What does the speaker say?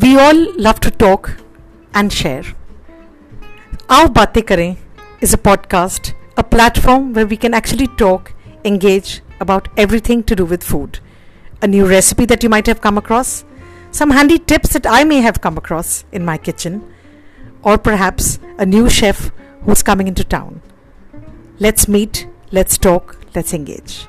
We all love to talk and share. Our Baatein Kare is a podcast, a platform where we can actually talk, engage about everything to do with food. A new recipe that you might have come across, some handy tips that I may have come across in my kitchen, or perhaps a new chef who's coming into town. Let's meet, let's talk, let's engage.